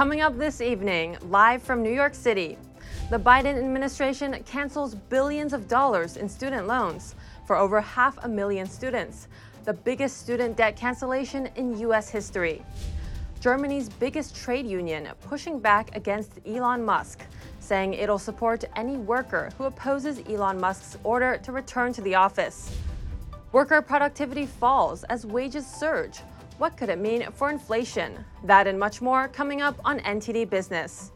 Coming up this evening, live from New York City, the Biden administration cancels billions of dollars in student loans for over half a million students, the biggest student debt cancellation in U.S. history. Germany's biggest trade union pushing back against Elon Musk, saying it'll support any worker who opposes Elon Musk's order to return to the office. Worker productivity falls as wages surge. What could it mean for inflation? That and much more coming up on NTD Business.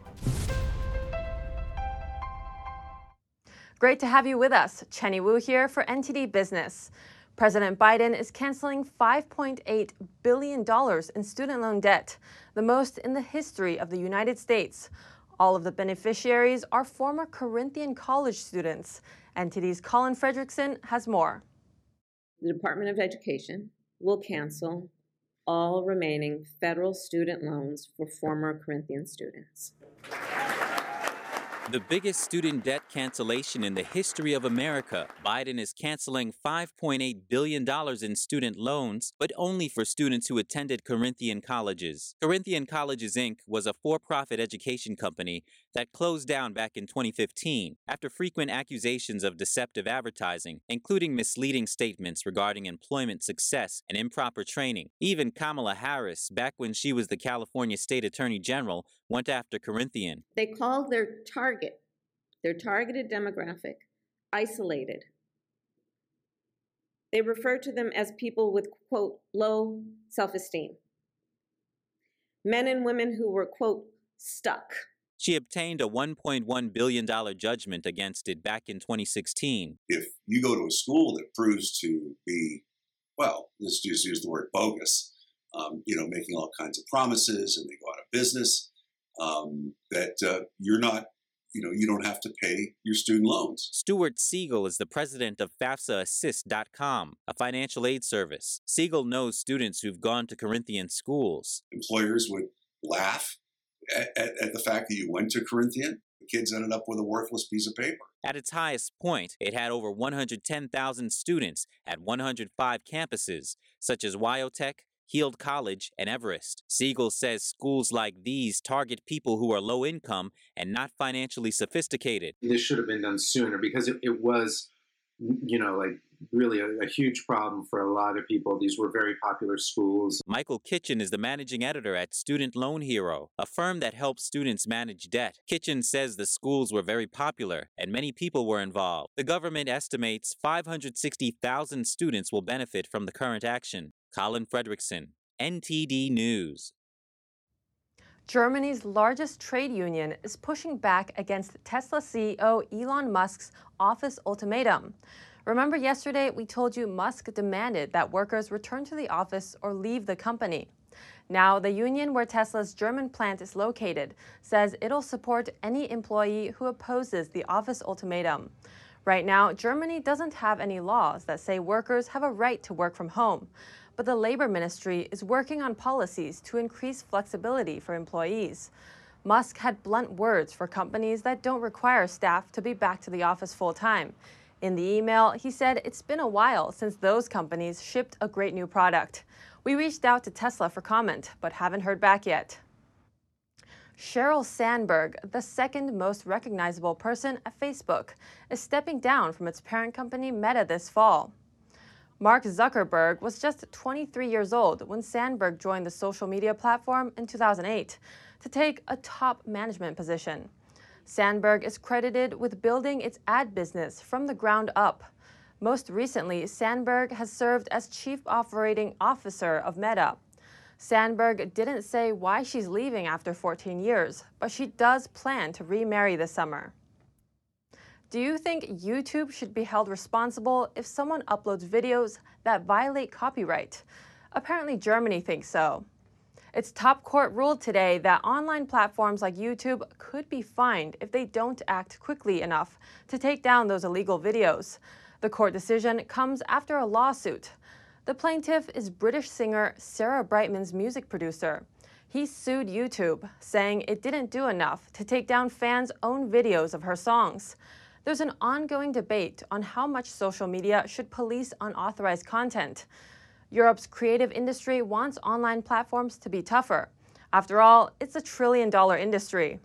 Great to have you with us. Chenny Wu here for NTD Business. President Biden is canceling $5.8 billion in student loan debt, the most in the history of the United States. All of the beneficiaries are former Corinthian College students. NTD's Colin Fredrickson has more. The Department of Education will cancel all remaining federal student loans for former Corinthian students. The biggest student debt cancellation in the history of America. Biden is canceling $5.8 billion in student loans, but only for students who attended Corinthian colleges. Corinthian Colleges, Inc. was a for profit education company that closed down back in 2015 after frequent accusations of deceptive advertising, including misleading statements regarding employment success and improper training. Even Kamala Harris, back when she was the California State Attorney General, went after Corinthian. They called their target, their targeted demographic, isolated. They refer to them as people with, quote, low self esteem. Men and women who were, quote, stuck. She obtained a $1.1 billion judgment against it back in 2016. If you go to a school that proves to be, well, let's just use the word bogus, um, you know, making all kinds of promises and they go out of business, um, that uh, you're not you know you don't have to pay your student loans. Stuart Siegel is the president of FAFSAassist.com, a financial aid service. Siegel knows students who've gone to Corinthian schools. Employers would laugh at, at, at the fact that you went to Corinthian. The kids ended up with a worthless piece of paper. At its highest point, it had over 110,000 students at 105 campuses, such as Wyotech, Heald College, and Everest. Siegel says schools like these target people who are low income and not financially sophisticated. This should have been done sooner because it, it was, you know, like really a, a, huge problem for a lot of people. These were very popular schools. Michael Kitchen is the managing editor at Student Loan Hero, a firm that helps students manage debt. Kitchen says the schools were very popular and many people were involved. The government estimates 560,000 students will benefit from the current action. Colin Fredrickson, NTD News. Germany's largest trade union is pushing back against Tesla CEO Elon Musk's office ultimatum. Remember yesterday we told you Musk demanded that workers return to the office or leave the company. Now, the union where Tesla's German plant is located says it'll support any employee who opposes the office ultimatum. Right now, Germany doesn't have any laws that say workers have a right to work from home but the Labor Ministry is working on policies to increase flexibility for employees. Musk had blunt words for companies that don't require staff to be back to the office full time. In the email, he said it's been a while since those companies shipped a great new product. We reached out to Tesla for comment, but haven't heard back yet. Sheryl Sandberg, the second most recognizable person at Facebook, is stepping down from its parent company Meta this fall. Mark Zuckerberg was just 23 years old when Sandberg joined the social media platform in 2008 to take a top management position. Sandberg is credited with building its ad business from the ground up. Most recently, Sandberg has served as Chief Operating Officer of Meta. Sandberg didn't say why she's leaving after 14 years, but she does plan to remarry this summer. Do you think YouTube should be held responsible if someone uploads videos that violate copyright? Apparently, Germany thinks so. Its top court ruled today that online platforms like YouTube could be fined if they don't act quickly enough to take down those illegal videos. The court decision comes after a lawsuit. The plaintiff is British singer Sarah Brightman's music producer. He sued YouTube, saying it didn't do enough to take down fans' own videos of her songs. There's an ongoing debate on how much social media should police unauthorized content. Europe's creative industry wants online platforms to be tougher. After all, it's a trillion dollar industry.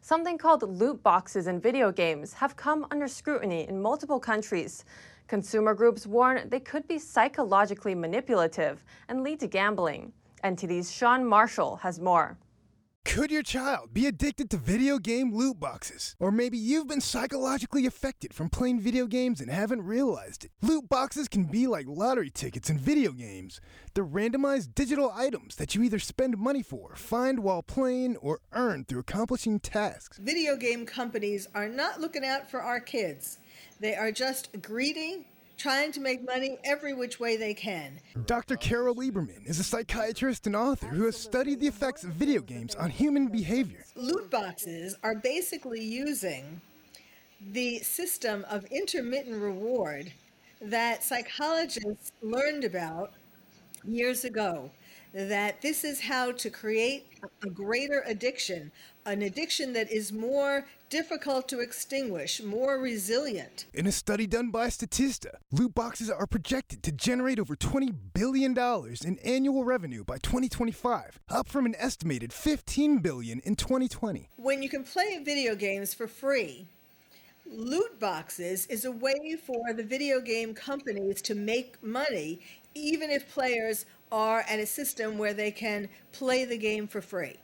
Something called loot boxes in video games have come under scrutiny in multiple countries. Consumer groups warn they could be psychologically manipulative and lead to gambling. NTD's Sean Marshall has more. Could your child be addicted to video game loot boxes? Or maybe you've been psychologically affected from playing video games and haven't realized it. Loot boxes can be like lottery tickets in video games. They're randomized digital items that you either spend money for, find while playing, or earn through accomplishing tasks. Video game companies are not looking out for our kids. They are just greedy trying to make money every which way they can. Dr. Carol Lieberman is a psychiatrist and author who has studied the effects of video games on human behavior. Loot boxes are basically using the system of intermittent reward that psychologists learned about years ago that this is how to create a greater addiction, an addiction that is more difficult to extinguish, more resilient. In a study done by Statista, loot boxes are projected to generate over $20 billion in annual revenue by 2025, up from an estimated 15 billion in 2020. When you can play video games for free, loot boxes is a way for the video game companies to make money even if players are at a system where they can play the game for free.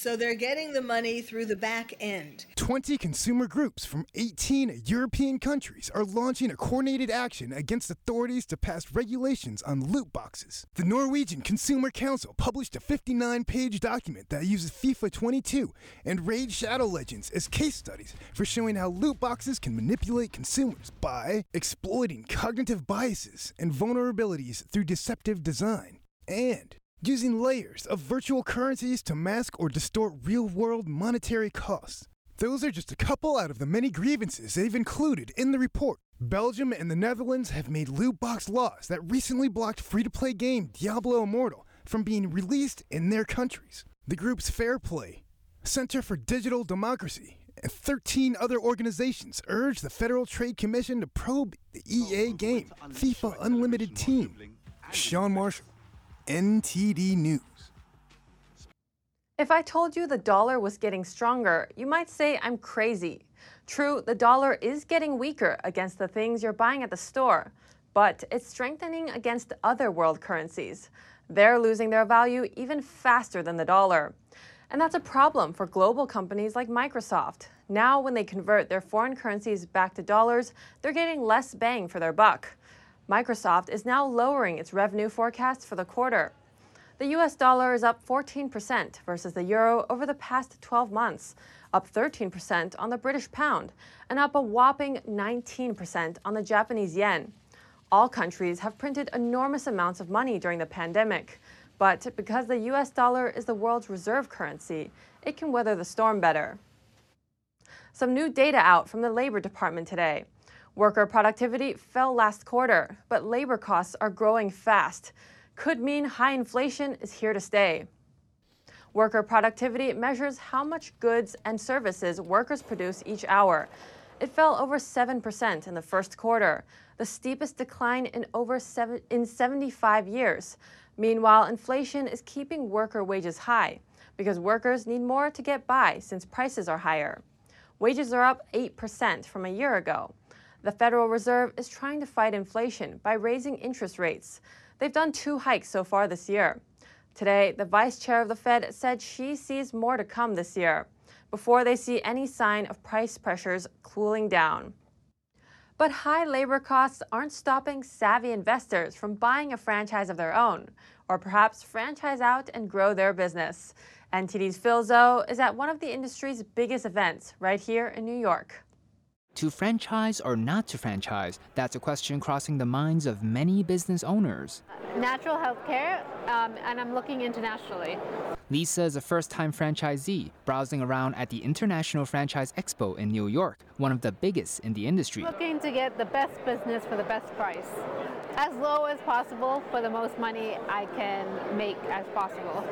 So they're getting the money through the back end. 20 consumer groups from 18 European countries are launching a coordinated action against authorities to pass regulations on loot boxes. The Norwegian Consumer Council published a 59 page document that uses FIFA 22 and Raid Shadow Legends as case studies for showing how loot boxes can manipulate consumers by exploiting cognitive biases and vulnerabilities through deceptive design and using layers of virtual currencies to mask or distort real world monetary costs. Those are just a couple out of the many grievances they've included in the report. Belgium and the Netherlands have made loot box laws that recently blocked free to play game Diablo Immortal from being released in their countries. The groups Fair Play, Center for Digital Democracy, and 13 other organizations urge the Federal Trade Commission to probe the EA game FIFA Ultimate Team. Sean Marshall, NTD News. If I told you the dollar was getting stronger, you might say I'm crazy. True, the dollar is getting weaker against the things you're buying at the store, but it's strengthening against other world currencies. They're losing their value even faster than the dollar. And that's a problem for global companies like Microsoft. Now, when they convert their foreign currencies back to dollars, they're getting less bang for their buck. Microsoft is now lowering its revenue forecast for the quarter. The US dollar is up 14% versus the euro over the past 12 months, up 13% on the British pound, and up a whopping 19% on the Japanese yen. All countries have printed enormous amounts of money during the pandemic, but because the US dollar is the world's reserve currency, it can weather the storm better. Some new data out from the Labor Department today. Worker productivity fell last quarter, but labor costs are growing fast. Could mean high inflation is here to stay. Worker productivity measures how much goods and services workers produce each hour. It fell over 7% in the first quarter, the steepest decline in over seven, in 75 years. Meanwhile, inflation is keeping worker wages high because workers need more to get by since prices are higher. Wages are up 8% from a year ago. The Federal Reserve is trying to fight inflation by raising interest rates. They've done two hikes so far this year. Today, the vice chair of the Fed said she sees more to come this year before they see any sign of price pressures cooling down. But high labor costs aren't stopping savvy investors from buying a franchise of their own, or perhaps franchise out and grow their business. NTD's Phil Zoe is at one of the industry's biggest events right here in New York. To franchise or not to franchise? That's a question crossing the minds of many business owners. Natural health care, um, and I'm looking internationally. Lisa is a first time franchisee browsing around at the International Franchise Expo in New York, one of the biggest in the industry. Looking to get the best business for the best price. As low as possible for the most money I can make as possible.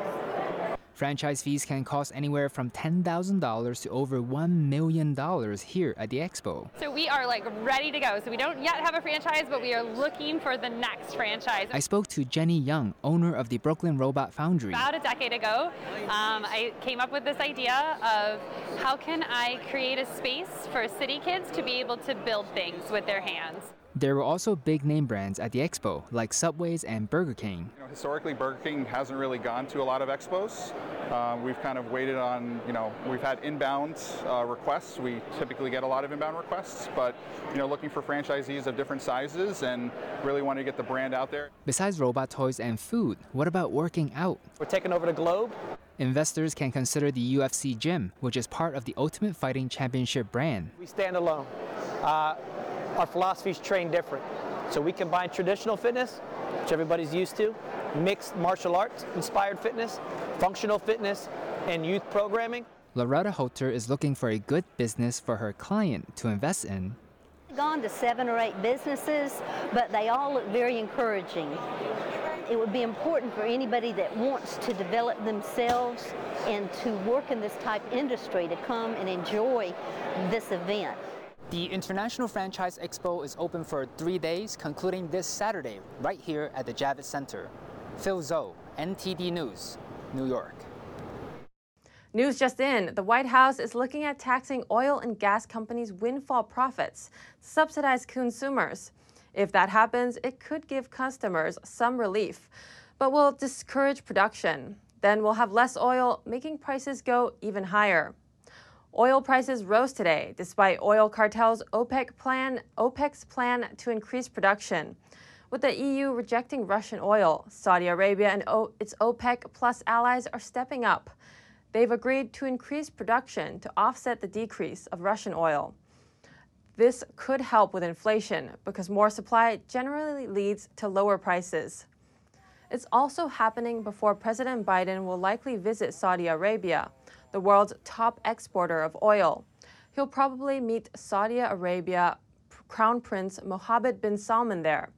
Franchise fees can cost anywhere from $10,000 to over $1 million here at the expo. So we are like ready to go. So we don't yet have a franchise, but we are looking for the next franchise. I spoke to Jenny Young, owner of the Brooklyn Robot Foundry. About a decade ago, um, I came up with this idea of how can I create a space for city kids to be able to build things with their hands. There were also big name brands at the expo, like Subways and Burger King. You know, historically, Burger King hasn't really gone to a lot of expos. Uh, we've kind of waited on, you know, we've had inbound uh, requests. We typically get a lot of inbound requests, but, you know, looking for franchisees of different sizes and really want to get the brand out there. Besides robot toys and food, what about working out? We're taking over the globe. Investors can consider the UFC gym, which is part of the Ultimate Fighting Championship brand. We stand alone. Uh, our philosophies train different. So we combine traditional fitness, which everybody's used to, mixed martial arts inspired fitness, functional fitness, and youth programming. Loretta Holter is looking for a good business for her client to invest in. Gone to seven or eight businesses, but they all look very encouraging. It would be important for anybody that wants to develop themselves and to work in this type industry to come and enjoy this event. The International Franchise Expo is open for three days, concluding this Saturday, right here at the Javits Center. Phil Zoe, NTD News, New York. News just in the White House is looking at taxing oil and gas companies' windfall profits to subsidize consumers. If that happens, it could give customers some relief, but will discourage production. Then we'll have less oil, making prices go even higher. Oil prices rose today despite oil cartels OPEC plan, OPEC's plan to increase production. With the EU rejecting Russian oil, Saudi Arabia and o- its OPEC plus allies are stepping up. They've agreed to increase production to offset the decrease of Russian oil. This could help with inflation because more supply generally leads to lower prices. It's also happening before President Biden will likely visit Saudi Arabia the world's top exporter of oil. He'll probably meet Saudi Arabia Crown Prince Mohammed bin Salman there,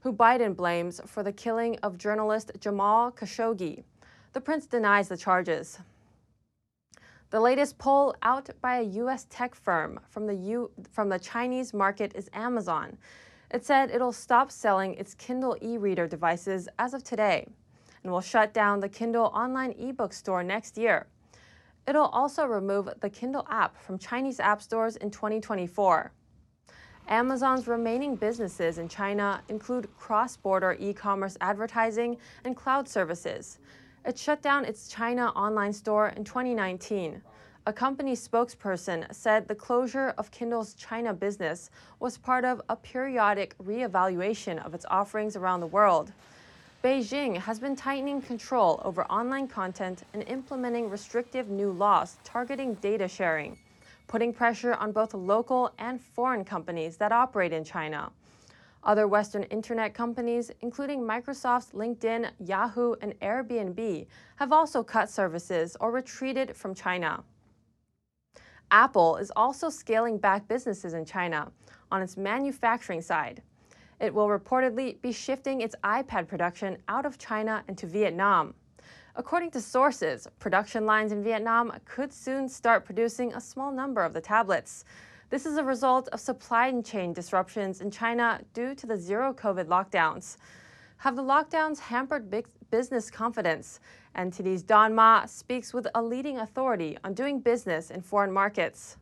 who Biden blames for the killing of journalist Jamal Khashoggi. The prince denies the charges. The latest poll out by a U.S. tech firm from the, U- from the Chinese market is Amazon. It said it'll stop selling its Kindle e reader devices as of today and will shut down the Kindle online ebook store next year. It'll also remove the Kindle app from Chinese app stores in 2024. Amazon's remaining businesses in China include cross border e commerce advertising and cloud services. It shut down its China online store in 2019. A company spokesperson said the closure of Kindle's China business was part of a periodic reevaluation of its offerings around the world. Beijing has been tightening control over online content and implementing restrictive new laws targeting data sharing, putting pressure on both local and foreign companies that operate in China. Other Western internet companies, including Microsoft's LinkedIn, Yahoo, and Airbnb, have also cut services or retreated from China. Apple is also scaling back businesses in China on its manufacturing side. It will reportedly be shifting its iPad production out of China into Vietnam. According to sources, production lines in Vietnam could soon start producing a small number of the tablets. This is a result of supply chain disruptions in China due to the zero COVID lockdowns. Have the lockdowns hampered big business confidence? NTD's Don Ma speaks with a leading authority on doing business in foreign markets.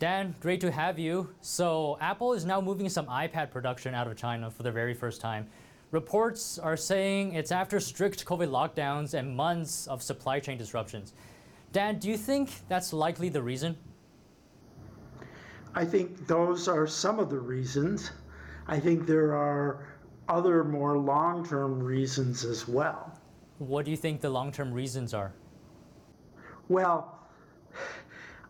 Dan, great to have you. So, Apple is now moving some iPad production out of China for the very first time. Reports are saying it's after strict COVID lockdowns and months of supply chain disruptions. Dan, do you think that's likely the reason? I think those are some of the reasons. I think there are other more long term reasons as well. What do you think the long term reasons are? Well,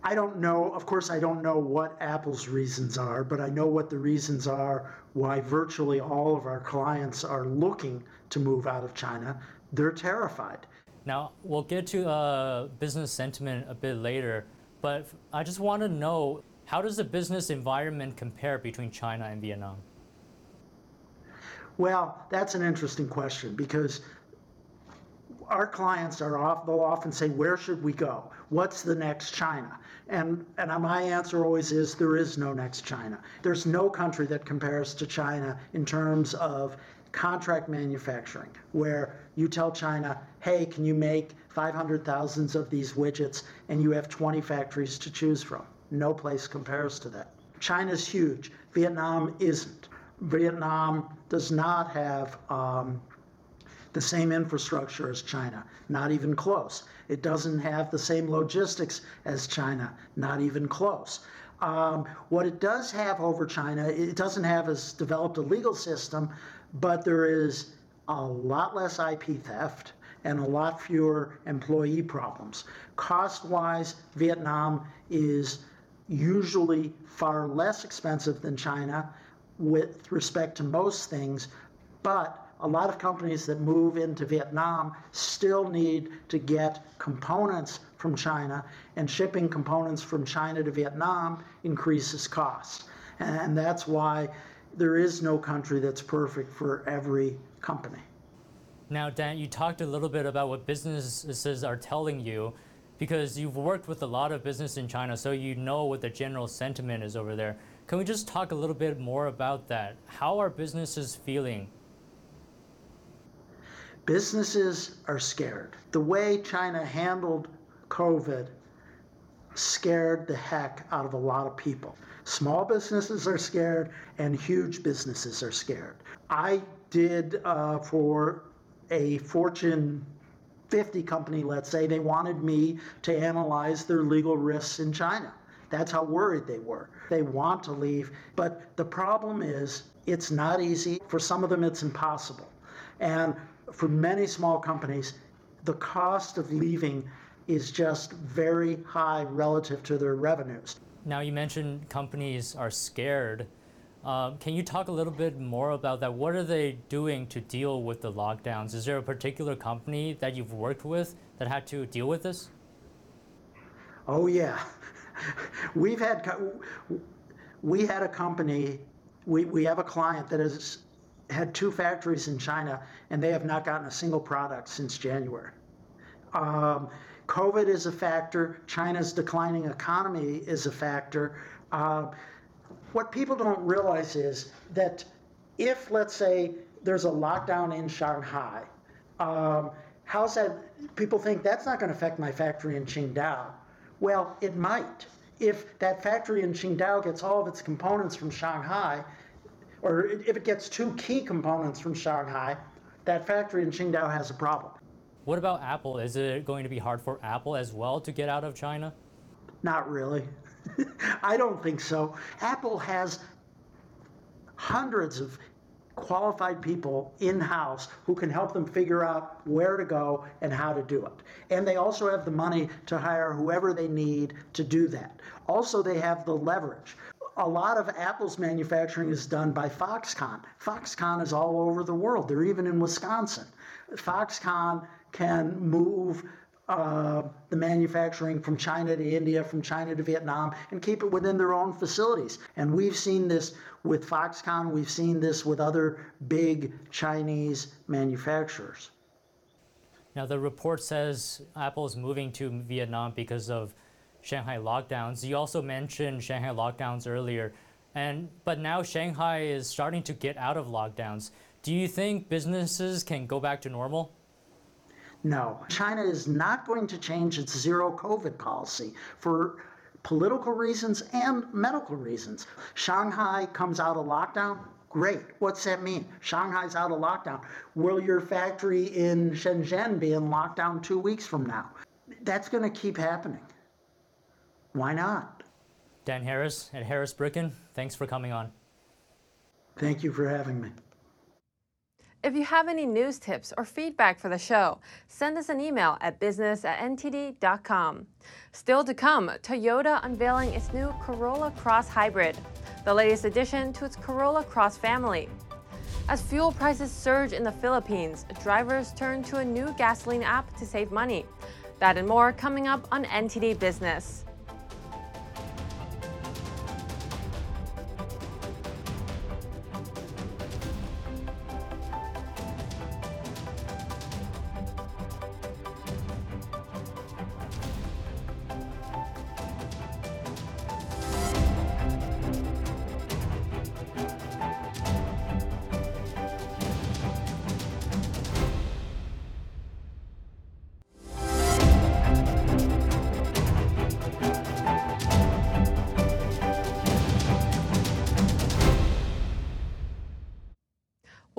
I don't know, of course, I don't know what Apple's reasons are, but I know what the reasons are why virtually all of our clients are looking to move out of China. They're terrified. Now, we'll get to uh, business sentiment a bit later, but I just want to know how does the business environment compare between China and Vietnam? Well, that's an interesting question because our clients are off, they'll often say, Where should we go? What's the next China? And, and my answer always is there is no next China. There's no country that compares to China in terms of contract manufacturing, where you tell China, hey, can you make 500,000 of these widgets and you have 20 factories to choose from? No place compares to that. China's huge. Vietnam isn't. Vietnam does not have um, the same infrastructure as China, not even close. It doesn't have the same logistics as China, not even close. Um, what it does have over China, it doesn't have as developed a legal system, but there is a lot less IP theft and a lot fewer employee problems. Cost wise, Vietnam is usually far less expensive than China with respect to most things, but a lot of companies that move into Vietnam still need to get components from China, and shipping components from China to Vietnam increases costs. And that's why there is no country that's perfect for every company. Now, Dan, you talked a little bit about what businesses are telling you because you've worked with a lot of business in China, so you know what the general sentiment is over there. Can we just talk a little bit more about that? How are businesses feeling Businesses are scared. The way China handled COVID scared the heck out of a lot of people. Small businesses are scared, and huge businesses are scared. I did uh, for a Fortune 50 company, let's say, they wanted me to analyze their legal risks in China. That's how worried they were. They want to leave, but the problem is it's not easy. For some of them, it's impossible. And for many small companies, the cost of leaving is just very high relative to their revenues. Now, you mentioned companies are scared. Uh, can you talk a little bit more about that? What are they doing to deal with the lockdowns? Is there a particular company that you've worked with that had to deal with this? Oh yeah, we've had we had a company. We, we have a client that has had two factories in China, and they have not gotten a single product since January. Um, COVID is a factor. China's declining economy is a factor. Uh, what people don't realize is that if, let's say, there's a lockdown in Shanghai, um, how's that? People think that's not going to affect my factory in Qingdao. Well, it might. If that factory in Qingdao gets all of its components from Shanghai, or if it gets two key components from Shanghai, that factory in Qingdao has a problem. What about Apple? Is it going to be hard for Apple as well to get out of China? Not really. I don't think so. Apple has hundreds of qualified people in house who can help them figure out where to go and how to do it. And they also have the money to hire whoever they need to do that. Also, they have the leverage a lot of Apple's manufacturing is done by Foxconn. Foxconn is all over the world. They're even in Wisconsin. Foxconn can move uh, the manufacturing from China to India, from China to Vietnam, and keep it within their own facilities. And we've seen this with Foxconn, we've seen this with other big Chinese manufacturers. Now, the report says Apple is moving to Vietnam because of Shanghai lockdowns. You also mentioned Shanghai lockdowns earlier, and but now Shanghai is starting to get out of lockdowns. Do you think businesses can go back to normal? No. China is not going to change its zero COVID policy for political reasons and medical reasons. Shanghai comes out of lockdown. Great. What's that mean? Shanghai's out of lockdown. Will your factory in Shenzhen be in lockdown two weeks from now? That's going to keep happening. Why not? Dan Harris at Harris Bricken, thanks for coming on. Thank you for having me. If you have any news tips or feedback for the show, send us an email at business at ntd.com. Still to come, Toyota unveiling its new Corolla Cross Hybrid, the latest addition to its Corolla Cross family. As fuel prices surge in the Philippines, drivers turn to a new gasoline app to save money. That and more coming up on NTD Business.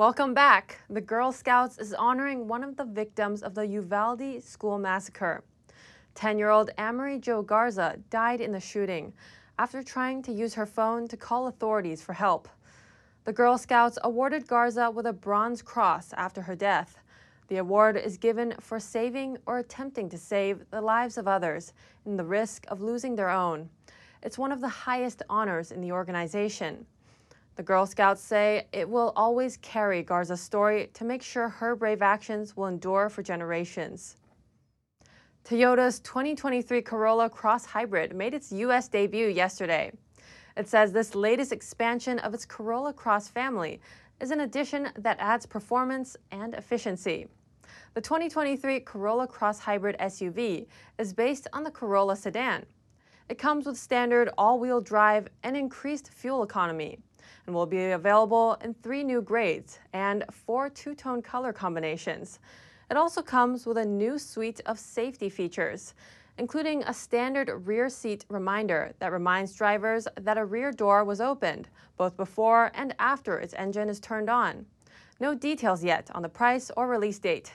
Welcome back. The Girl Scouts is honoring one of the victims of the Uvalde school massacre. 10 year old Amerie Jo Garza died in the shooting after trying to use her phone to call authorities for help. The Girl Scouts awarded Garza with a Bronze Cross after her death. The award is given for saving or attempting to save the lives of others in the risk of losing their own. It's one of the highest honors in the organization. The Girl Scouts say it will always carry Garza's story to make sure her brave actions will endure for generations. Toyota's 2023 Corolla Cross Hybrid made its U.S. debut yesterday. It says this latest expansion of its Corolla Cross family is an addition that adds performance and efficiency. The 2023 Corolla Cross Hybrid SUV is based on the Corolla sedan. It comes with standard all-wheel drive and increased fuel economy and will be available in three new grades and four two-tone color combinations. It also comes with a new suite of safety features, including a standard rear seat reminder that reminds drivers that a rear door was opened, both before and after its engine is turned on. No details yet on the price or release date.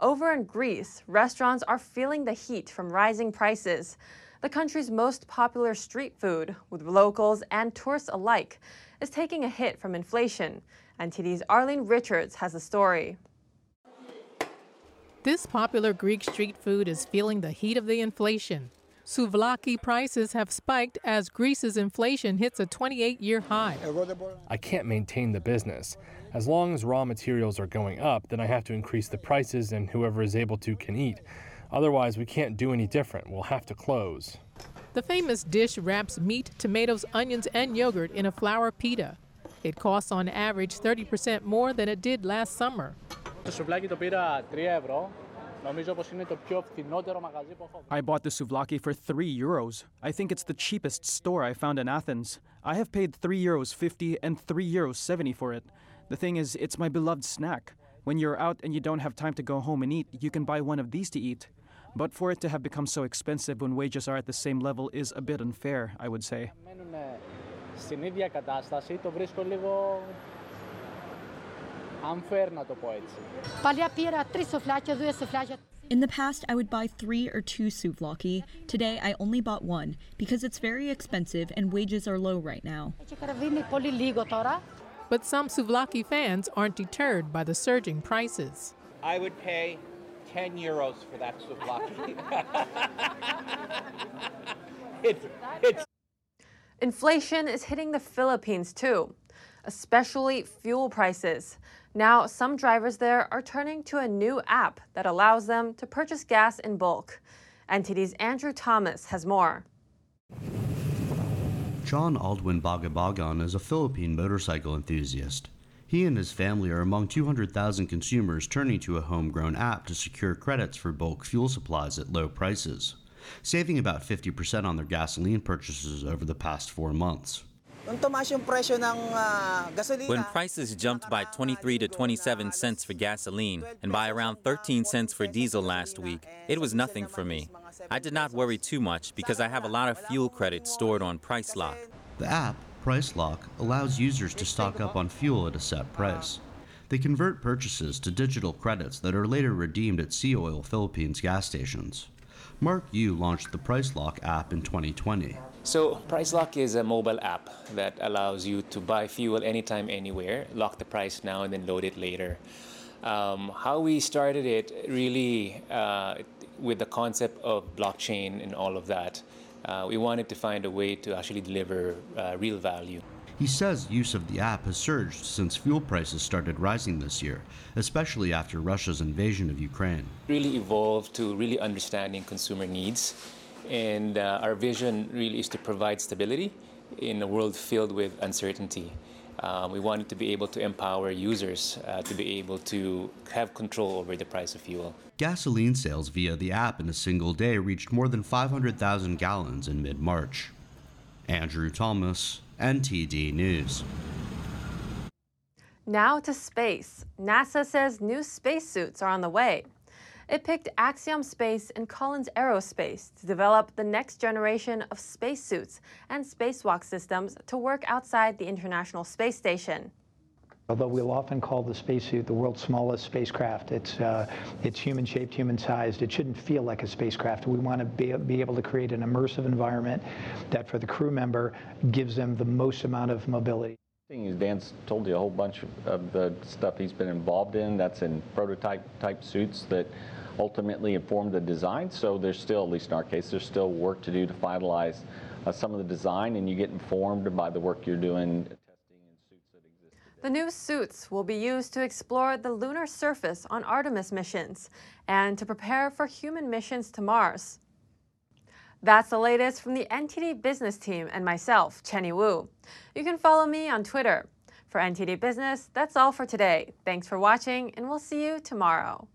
Over in Greece, restaurants are feeling the heat from rising prices. The country's most popular street food, with locals and tourists alike, is taking a hit from inflation. NTD's Arlene Richards has the story. This popular Greek street food is feeling the heat of the inflation. Souvlaki prices have spiked as Greece's inflation hits a 28 year high. I can't maintain the business. As long as raw materials are going up, then I have to increase the prices, and whoever is able to can eat. Otherwise, we can't do any different. We'll have to close. The famous dish wraps meat, tomatoes, onions, and yogurt in a flour pita. It costs on average 30% more than it did last summer. I bought the souvlaki for 3 euros. I think it's the cheapest store I found in Athens. I have paid 3 euros 50 and 3 euros 70 for it. The thing is, it's my beloved snack. When you're out and you don't have time to go home and eat, you can buy one of these to eat. But for it to have become so expensive when wages are at the same level is a bit unfair, I would say. In the past, I would buy three or two souvlaki. Today, I only bought one because it's very expensive and wages are low right now. But some souvlaki fans aren't deterred by the surging prices. I would pay 10 euros for that souvlaki. it's, it's Inflation is hitting the Philippines too, especially fuel prices. Now, some drivers there are turning to a new app that allows them to purchase gas in bulk. NTD's Andrew Thomas has more. John Aldwin Bagabagan is a Philippine motorcycle enthusiast. He and his family are among 200,000 consumers turning to a homegrown app to secure credits for bulk fuel supplies at low prices, saving about 50% on their gasoline purchases over the past four months. When prices jumped by 23 to 27 cents for gasoline and by around 13 cents for diesel last week, it was nothing for me. I did not worry too much because I have a lot of fuel credits stored on PriceLOCQ. The app, PriceLOCQ, allows users to stock up on fuel at a set price. They convert purchases to digital credits that are later redeemed at Seaoil Philippines gas stations. Mark Yu launched the PriceLOCQ app in 2020. So, PriceLOCQ is a mobile app that allows you to buy fuel anytime, anywhere, lock the price now, and then load it later. Um, how we started it really uh, with the concept of blockchain and all of that, uh, we wanted to find a way to actually deliver uh, real value. He says use of the app has surged since fuel prices started rising this year, especially after Russia's invasion of Ukraine. Really evolved to really understanding consumer needs, and uh, our vision really is to provide stability in a world filled with uncertainty. Uh, we wanted to be able to empower users uh, to be able to have control over the price of fuel. Gasoline sales via the app in a single day reached more than 500,000 gallons in mid March. Andrew Thomas, NTD News. Now to space. NASA says new spacesuits are on the way. It picked Axiom Space and Collins Aerospace to develop the next generation of spacesuits and spacewalk systems to work outside the International Space Station. Although we'll often call the spacesuit the world's smallest spacecraft, it's, uh, it's human shaped, human sized. It shouldn't feel like a spacecraft. We want to be, be able to create an immersive environment that for the crew member gives them the most amount of mobility. Dan's told you a whole bunch of the stuff he's been involved in. That's in prototype type suits that ultimately informed the design. So there's still, at least in our case, there's still work to do to finalize uh, some of the design, and you get informed by the work you're doing the new suits will be used to explore the lunar surface on Artemis missions and to prepare for human missions to Mars. That's the latest from the NTD Business team and myself, Chenny Wu. You can follow me on Twitter. For NTD Business, that's all for today. Thanks for watching, and we'll see you tomorrow.